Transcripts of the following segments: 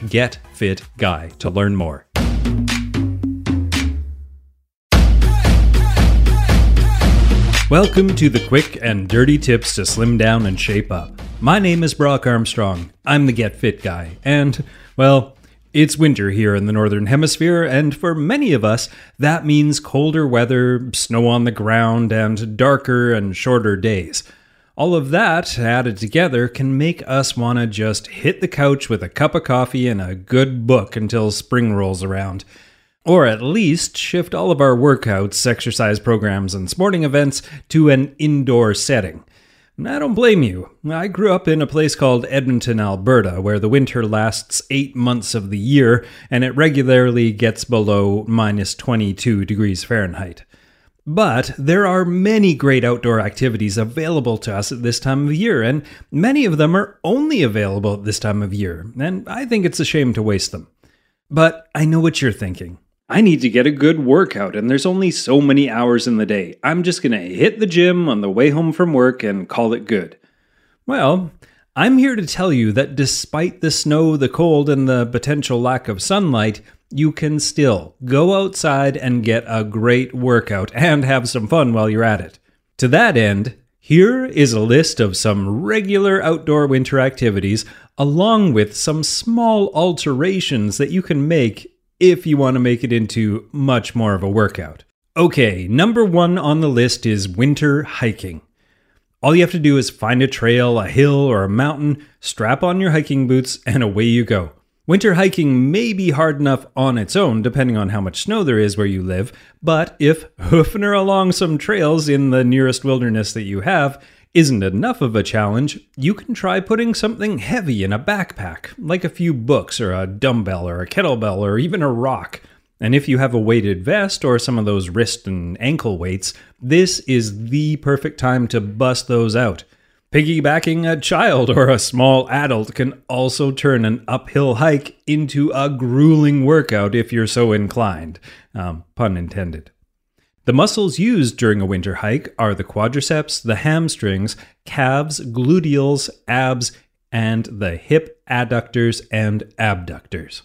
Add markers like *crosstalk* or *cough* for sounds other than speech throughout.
getfitguy to learn more. Welcome to the quick and dirty tips to slim down and shape up. My name is Brock Armstrong. I'm the Get Fit Guy, and, well, it's winter here in the Northern Hemisphere, and for many of us, that means colder weather, snow on the ground, and darker and shorter days. All of that added together can make us want to just hit the couch with a cup of coffee and a good book until spring rolls around. Or at least shift all of our workouts, exercise programs, and sporting events to an indoor setting. I don't blame you. I grew up in a place called Edmonton, Alberta, where the winter lasts eight months of the year and it regularly gets below minus 22 degrees Fahrenheit. But there are many great outdoor activities available to us at this time of year, and many of them are only available at this time of year, and I think it's a shame to waste them. But I know what you're thinking. I need to get a good workout, and there's only so many hours in the day. I'm just going to hit the gym on the way home from work and call it good. Well, I'm here to tell you that despite the snow, the cold, and the potential lack of sunlight, you can still go outside and get a great workout and have some fun while you're at it. To that end, here is a list of some regular outdoor winter activities, along with some small alterations that you can make if you want to make it into much more of a workout. Okay, number one on the list is winter hiking. All you have to do is find a trail, a hill, or a mountain, strap on your hiking boots, and away you go. Winter hiking may be hard enough on its own, depending on how much snow there is where you live, but if hoofing along some trails in the nearest wilderness that you have isn't enough of a challenge, you can try putting something heavy in a backpack, like a few books or a dumbbell or a kettlebell or even a rock. And if you have a weighted vest or some of those wrist and ankle weights, this is the perfect time to bust those out. Piggybacking a child or a small adult can also turn an uphill hike into a grueling workout if you're so inclined. Um, pun intended. The muscles used during a winter hike are the quadriceps, the hamstrings, calves, gluteals, abs, and the hip adductors and abductors.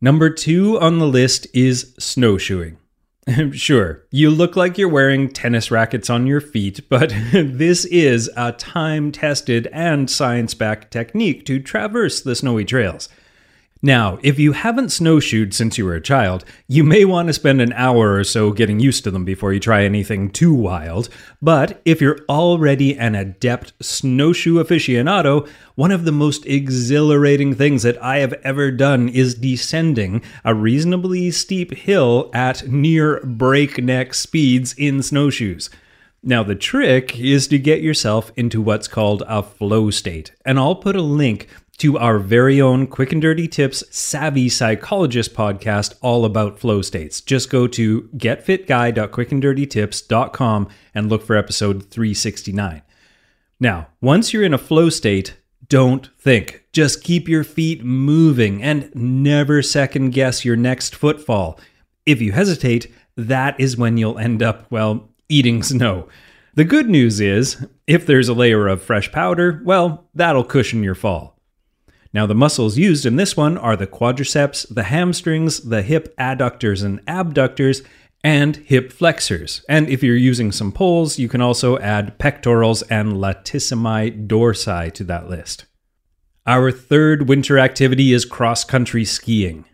Number two on the list is snowshoeing. *laughs* sure, you look like you're wearing tennis rackets on your feet, but *laughs* this is a time tested and science backed technique to traverse the snowy trails. Now, if you haven't snowshoed since you were a child, you may want to spend an hour or so getting used to them before you try anything too wild. But if you're already an adept snowshoe aficionado, one of the most exhilarating things that I have ever done is descending a reasonably steep hill at near breakneck speeds in snowshoes. Now, the trick is to get yourself into what's called a flow state, and I'll put a link to our very own Quick and Dirty Tips Savvy Psychologist podcast all about flow states. Just go to getfitguy.quickanddirtytips.com and look for episode 369. Now, once you're in a flow state, don't think. Just keep your feet moving and never second guess your next footfall. If you hesitate, that is when you'll end up, well, eating snow. The good news is, if there's a layer of fresh powder, well, that'll cushion your fall. Now, the muscles used in this one are the quadriceps, the hamstrings, the hip adductors and abductors, and hip flexors. And if you're using some poles, you can also add pectorals and latissimus dorsi to that list. Our third winter activity is cross country skiing.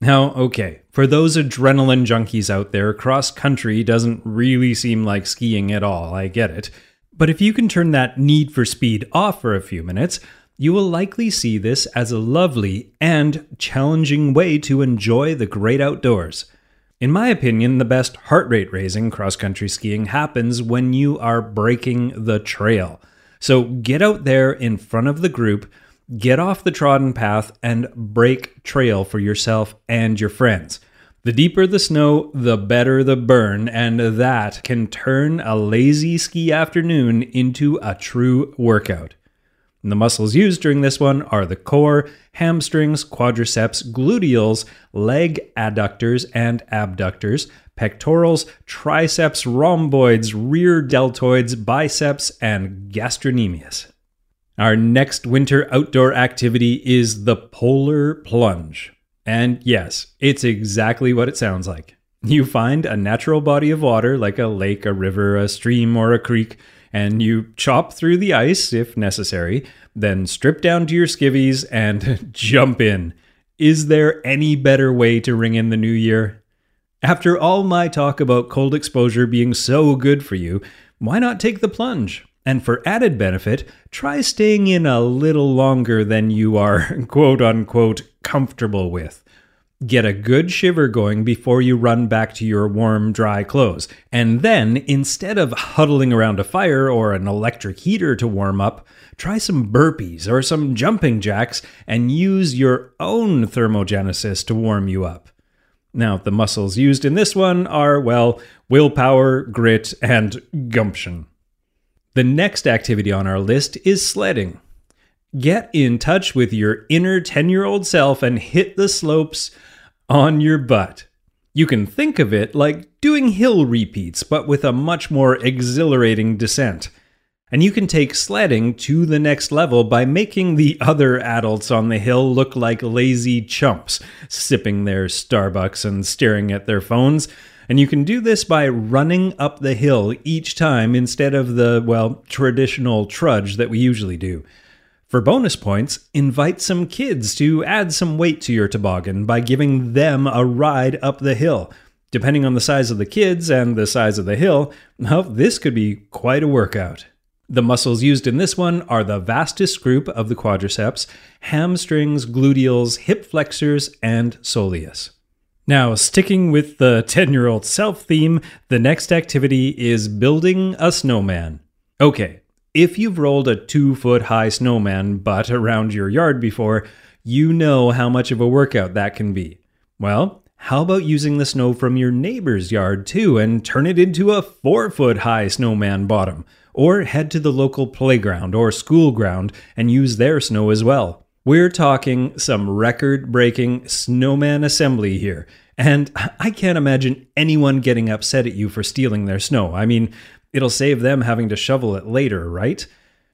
Now, okay, for those adrenaline junkies out there, cross country doesn't really seem like skiing at all, I get it. But if you can turn that need for speed off for a few minutes, you will likely see this as a lovely and challenging way to enjoy the great outdoors. In my opinion, the best heart rate raising cross country skiing happens when you are breaking the trail. So get out there in front of the group, get off the trodden path, and break trail for yourself and your friends. The deeper the snow, the better the burn, and that can turn a lazy ski afternoon into a true workout. And the muscles used during this one are the core, hamstrings, quadriceps, gluteals, leg adductors and abductors, pectorals, triceps, rhomboids, rear deltoids, biceps, and gastrocnemius. Our next winter outdoor activity is the polar plunge. And yes, it's exactly what it sounds like. You find a natural body of water like a lake, a river, a stream, or a creek and you chop through the ice if necessary, then strip down to your skivvies and *laughs* jump in. Is there any better way to ring in the new year? After all my talk about cold exposure being so good for you, why not take the plunge? And for added benefit, try staying in a little longer than you are *laughs* quote unquote comfortable with. Get a good shiver going before you run back to your warm, dry clothes. And then, instead of huddling around a fire or an electric heater to warm up, try some burpees or some jumping jacks and use your own thermogenesis to warm you up. Now, the muscles used in this one are, well, willpower, grit, and gumption. The next activity on our list is sledding. Get in touch with your inner 10 year old self and hit the slopes on your butt. You can think of it like doing hill repeats, but with a much more exhilarating descent. And you can take sledding to the next level by making the other adults on the hill look like lazy chumps, sipping their Starbucks and staring at their phones. And you can do this by running up the hill each time instead of the, well, traditional trudge that we usually do. For bonus points, invite some kids to add some weight to your toboggan by giving them a ride up the hill. Depending on the size of the kids and the size of the hill, well, this could be quite a workout. The muscles used in this one are the vastus group of the quadriceps, hamstrings, gluteals, hip flexors, and soleus. Now, sticking with the 10 year old self theme, the next activity is building a snowman. Okay, if you've rolled a two foot high snowman butt around your yard before, you know how much of a workout that can be. Well, how about using the snow from your neighbor's yard too and turn it into a four foot high snowman bottom? Or head to the local playground or school ground and use their snow as well. We're talking some record breaking snowman assembly here. And I can't imagine anyone getting upset at you for stealing their snow. I mean, It'll save them having to shovel it later, right?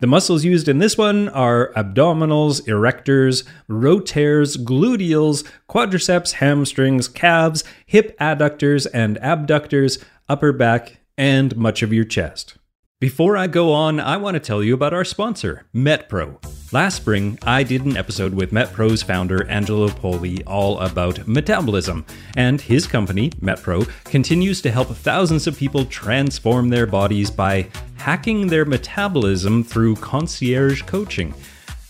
The muscles used in this one are abdominals, erectors, rotatores, gluteals, quadriceps, hamstrings, calves, hip adductors and abductors, upper back, and much of your chest. Before I go on, I want to tell you about our sponsor, MetPro. Last spring, I did an episode with MetPro's founder, Angelo Poli, all about metabolism. And his company, MetPro, continues to help thousands of people transform their bodies by hacking their metabolism through concierge coaching.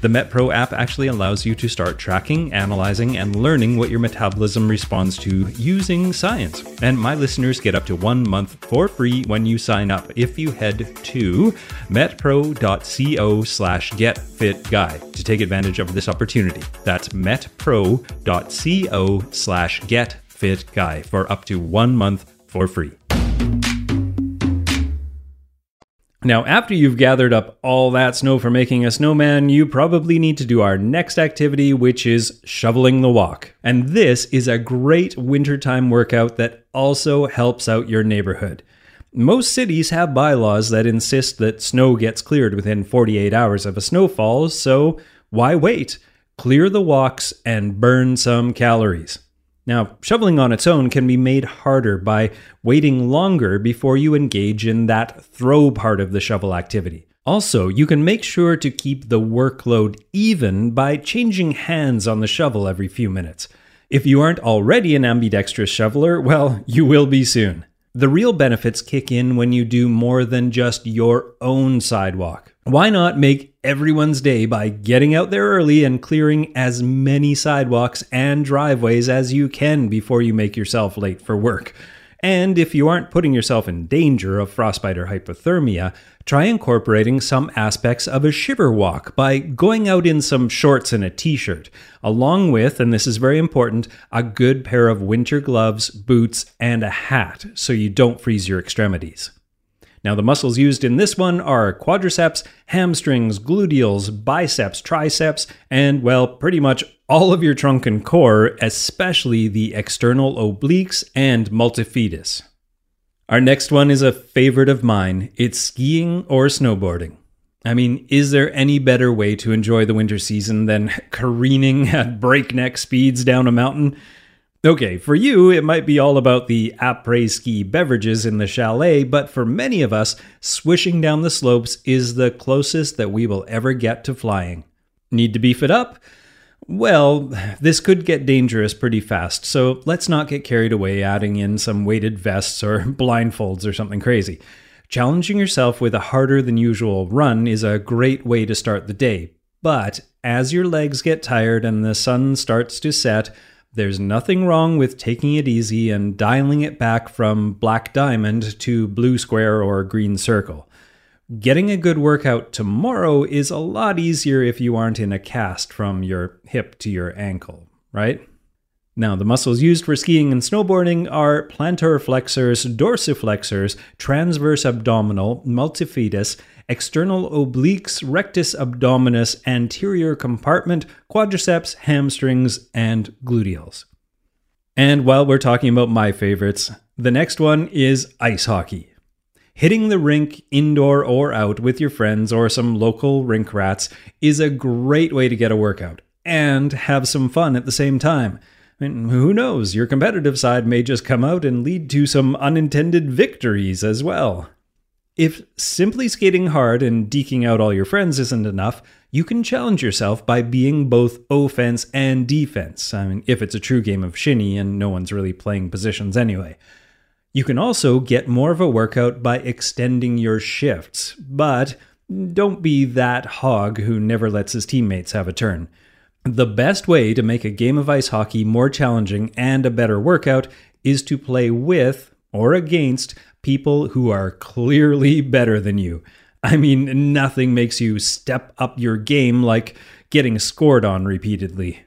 The MetPro app actually allows you to start tracking, analyzing, and learning what your metabolism responds to using science. And my listeners get up to one month for free when you sign up if you head to metpro.co slash getfitguy to take advantage of this opportunity. That's metpro.co slash getfitguy for up to one month for free. Now, after you've gathered up all that snow for making a snowman, you probably need to do our next activity, which is shoveling the walk. And this is a great wintertime workout that also helps out your neighborhood. Most cities have bylaws that insist that snow gets cleared within 48 hours of a snowfall, so why wait? Clear the walks and burn some calories. Now, shoveling on its own can be made harder by waiting longer before you engage in that throw part of the shovel activity. Also, you can make sure to keep the workload even by changing hands on the shovel every few minutes. If you aren't already an ambidextrous shoveler, well, you will be soon. The real benefits kick in when you do more than just your own sidewalk. Why not make everyone's day by getting out there early and clearing as many sidewalks and driveways as you can before you make yourself late for work? And if you aren't putting yourself in danger of frostbite or hypothermia, try incorporating some aspects of a shiver walk by going out in some shorts and a t shirt, along with, and this is very important, a good pair of winter gloves, boots, and a hat so you don't freeze your extremities. Now, the muscles used in this one are quadriceps, hamstrings, gluteals, biceps, triceps, and, well, pretty much all of your trunk and core, especially the external obliques and multifidus. Our next one is a favorite of mine it's skiing or snowboarding. I mean, is there any better way to enjoy the winter season than *laughs* careening at breakneck speeds down a mountain? Okay, for you, it might be all about the après ski beverages in the chalet, but for many of us, swishing down the slopes is the closest that we will ever get to flying. Need to beef it up? Well, this could get dangerous pretty fast, so let's not get carried away adding in some weighted vests or *laughs* blindfolds or something crazy. Challenging yourself with a harder than usual run is a great way to start the day, but as your legs get tired and the sun starts to set, there's nothing wrong with taking it easy and dialing it back from black diamond to blue square or green circle. Getting a good workout tomorrow is a lot easier if you aren't in a cast from your hip to your ankle, right? Now, the muscles used for skiing and snowboarding are plantar flexors, dorsiflexors, transverse abdominal, multifidus, external obliques, rectus abdominis, anterior compartment, quadriceps, hamstrings, and gluteals. And while we're talking about my favorites, the next one is ice hockey. Hitting the rink, indoor or out, with your friends or some local rink rats is a great way to get a workout and have some fun at the same time. Who knows, your competitive side may just come out and lead to some unintended victories as well. If simply skating hard and deking out all your friends isn't enough, you can challenge yourself by being both offense and defense. I mean, if it's a true game of shinny and no one's really playing positions anyway. You can also get more of a workout by extending your shifts, but don't be that hog who never lets his teammates have a turn. The best way to make a game of ice hockey more challenging and a better workout is to play with or against people who are clearly better than you. I mean, nothing makes you step up your game like getting scored on repeatedly.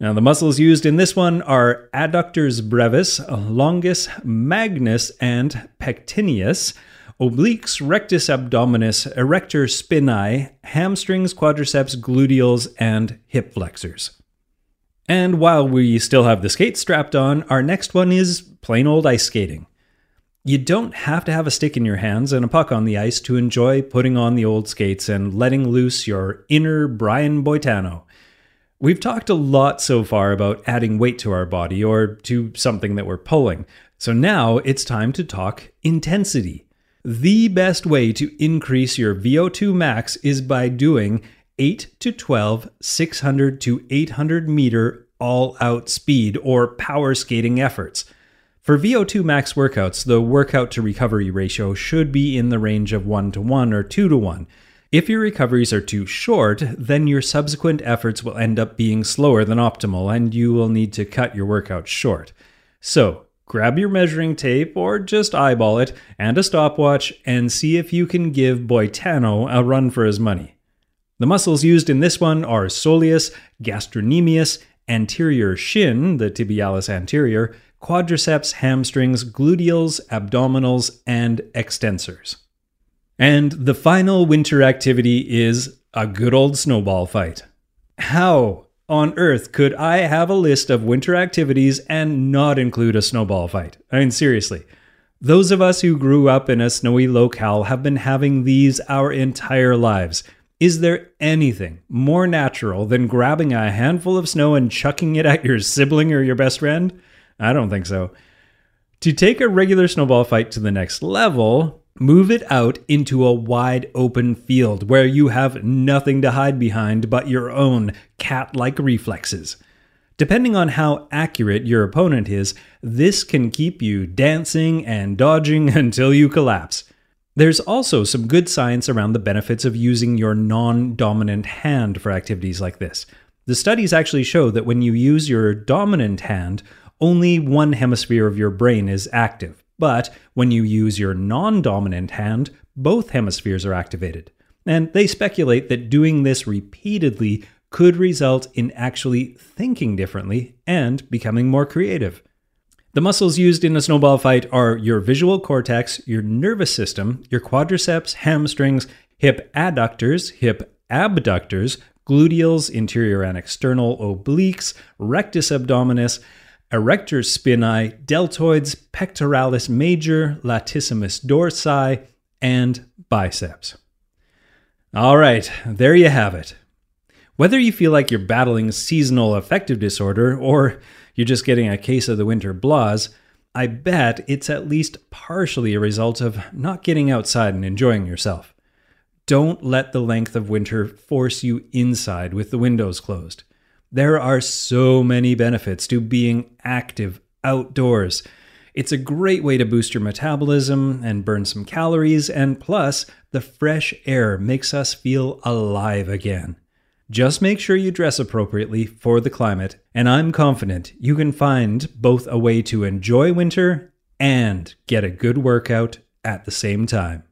Now, the muscles used in this one are adductors brevis, longus, magnus, and pectineus, obliques, rectus abdominis, erector spinae, hamstrings, quadriceps, gluteals, and hip flexors. And while we still have the skates strapped on, our next one is plain old ice skating. You don't have to have a stick in your hands and a puck on the ice to enjoy putting on the old skates and letting loose your inner Brian Boitano. We've talked a lot so far about adding weight to our body or to something that we're pulling. So now it's time to talk intensity. The best way to increase your VO2 max is by doing 8 to 12 600 to 800 meter all out speed or power skating efforts. For VO2 max workouts, the workout to recovery ratio should be in the range of 1 to 1 or 2 to 1. If your recoveries are too short, then your subsequent efforts will end up being slower than optimal and you will need to cut your workout short. So, grab your measuring tape or just eyeball it and a stopwatch and see if you can give Boitano a run for his money. The muscles used in this one are soleus, gastrocnemius, anterior shin, the tibialis anterior, quadriceps, hamstrings, gluteals, abdominals, and extensors. And the final winter activity is a good old snowball fight. How on earth could I have a list of winter activities and not include a snowball fight? I mean, seriously. Those of us who grew up in a snowy locale have been having these our entire lives. Is there anything more natural than grabbing a handful of snow and chucking it at your sibling or your best friend? I don't think so. To take a regular snowball fight to the next level, Move it out into a wide open field where you have nothing to hide behind but your own cat like reflexes. Depending on how accurate your opponent is, this can keep you dancing and dodging *laughs* until you collapse. There's also some good science around the benefits of using your non dominant hand for activities like this. The studies actually show that when you use your dominant hand, only one hemisphere of your brain is active. But when you use your non dominant hand, both hemispheres are activated. And they speculate that doing this repeatedly could result in actually thinking differently and becoming more creative. The muscles used in a snowball fight are your visual cortex, your nervous system, your quadriceps, hamstrings, hip adductors, hip abductors, gluteals, interior and external obliques, rectus abdominis, erector spinae, deltoids, pectoralis major, latissimus dorsi, and biceps. All right, there you have it. Whether you feel like you're battling seasonal affective disorder or you're just getting a case of the winter blahs, I bet it's at least partially a result of not getting outside and enjoying yourself. Don't let the length of winter force you inside with the windows closed. There are so many benefits to being active outdoors. It's a great way to boost your metabolism and burn some calories, and plus, the fresh air makes us feel alive again. Just make sure you dress appropriately for the climate, and I'm confident you can find both a way to enjoy winter and get a good workout at the same time.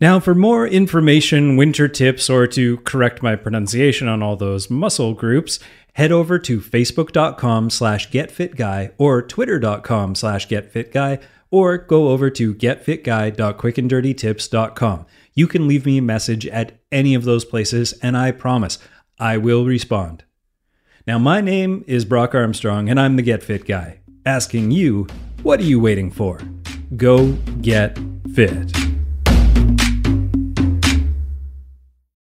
Now, for more information, winter tips, or to correct my pronunciation on all those muscle groups, head over to facebook.com slash getfitguy or twitter.com slash getfitguy or go over to getfitguy.quickanddirtytips.com. You can leave me a message at any of those places, and I promise I will respond. Now, my name is Brock Armstrong, and I'm the Get Fit Guy, asking you, what are you waiting for? Go get fit.